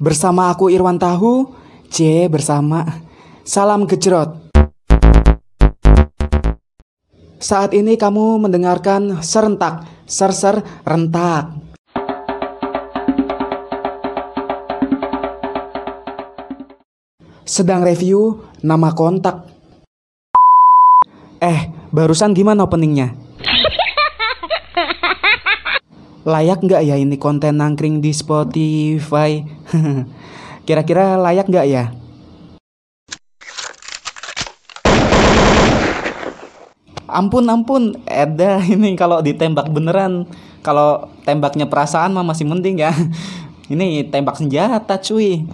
Bersama aku Irwan Tahu, C bersama Salam Gejrot. Saat ini kamu mendengarkan serentak, ser-ser rentak. Sedang review nama kontak. Eh, barusan gimana openingnya? Layak nggak ya ini konten nangkring di Spotify? Kira-kira layak nggak ya? Ampun ampun, Eda ini kalau ditembak beneran, kalau tembaknya perasaan mah masih mending ya. Ini tembak senjata cuy.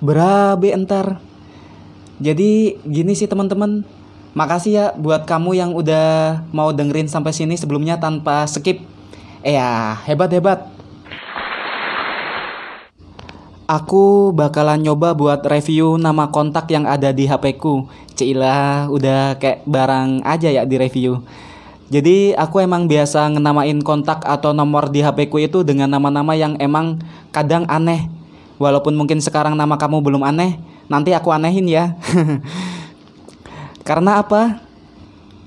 Berabe entar. Jadi gini sih teman-teman. Makasih ya buat kamu yang udah mau dengerin sampai sini sebelumnya tanpa skip. Eh ya, hebat-hebat. Aku bakalan nyoba buat review nama kontak yang ada di HP ku. Cila udah kayak barang aja ya di review. Jadi aku emang biasa ngenamain kontak atau nomor di HP ku itu dengan nama-nama yang emang kadang aneh. Walaupun mungkin sekarang nama kamu belum aneh, nanti aku anehin ya. Karena apa?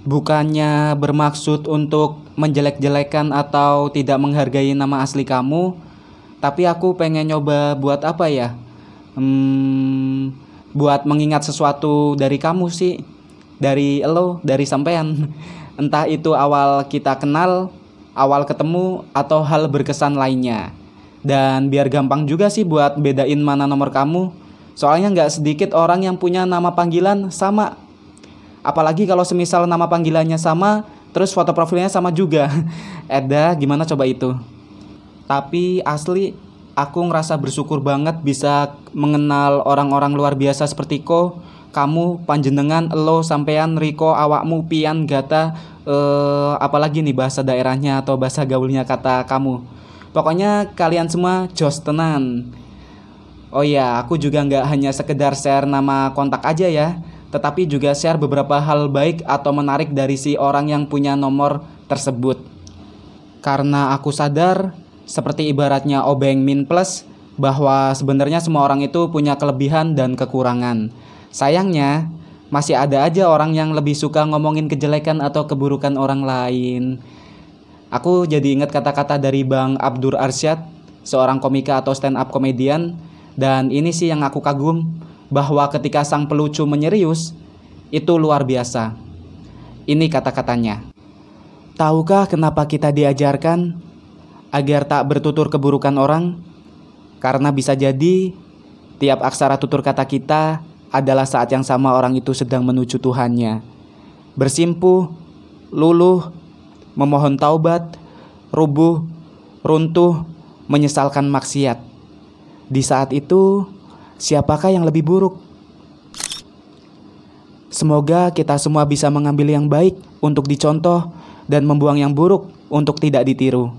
Bukannya bermaksud untuk menjelek-jelekan atau tidak menghargai nama asli kamu, tapi aku pengen nyoba buat apa ya? Hmm, buat mengingat sesuatu dari kamu sih, dari lo, dari sampean. Entah itu awal kita kenal, awal ketemu, atau hal berkesan lainnya. Dan biar gampang juga sih buat bedain mana nomor kamu. Soalnya nggak sedikit orang yang punya nama panggilan sama. Apalagi kalau semisal nama panggilannya sama, terus foto profilnya sama juga. Eda, gimana coba itu? Tapi asli, aku ngerasa bersyukur banget bisa mengenal orang-orang luar biasa seperti ko kamu panjenengan lo sampean Riko awakmu pian gata eh, apalagi nih bahasa daerahnya atau bahasa gaulnya kata kamu pokoknya kalian semua jos tenan oh ya aku juga nggak hanya sekedar share nama kontak aja ya tetapi juga share beberapa hal baik atau menarik dari si orang yang punya nomor tersebut. Karena aku sadar seperti ibaratnya obeng min plus bahwa sebenarnya semua orang itu punya kelebihan dan kekurangan. Sayangnya, masih ada aja orang yang lebih suka ngomongin kejelekan atau keburukan orang lain. Aku jadi ingat kata-kata dari Bang Abdur Arsyad, seorang komika atau stand up komedian, dan ini sih yang aku kagum, bahwa ketika sang pelucu menyerius, itu luar biasa. Ini kata-katanya. Tahukah kenapa kita diajarkan agar tak bertutur keburukan orang? Karena bisa jadi tiap aksara tutur kata kita adalah saat yang sama orang itu sedang menuju Tuhannya. Bersimpuh, luluh, memohon taubat, rubuh, runtuh, menyesalkan maksiat. Di saat itu, siapakah yang lebih buruk? Semoga kita semua bisa mengambil yang baik untuk dicontoh dan membuang yang buruk untuk tidak ditiru.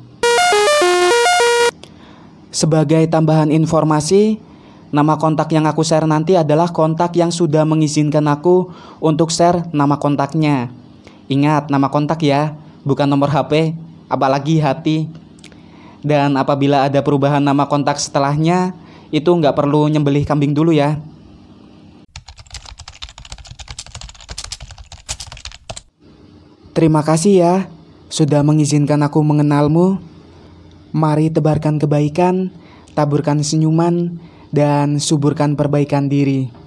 Sebagai tambahan informasi, Nama kontak yang aku share nanti adalah kontak yang sudah mengizinkan aku untuk share nama kontaknya. Ingat, nama kontak ya, bukan nomor HP, apalagi hati. Dan apabila ada perubahan nama kontak setelahnya, itu nggak perlu nyembelih kambing dulu ya. Terima kasih ya, sudah mengizinkan aku mengenalmu. Mari tebarkan kebaikan, taburkan senyuman, dan suburkan perbaikan diri.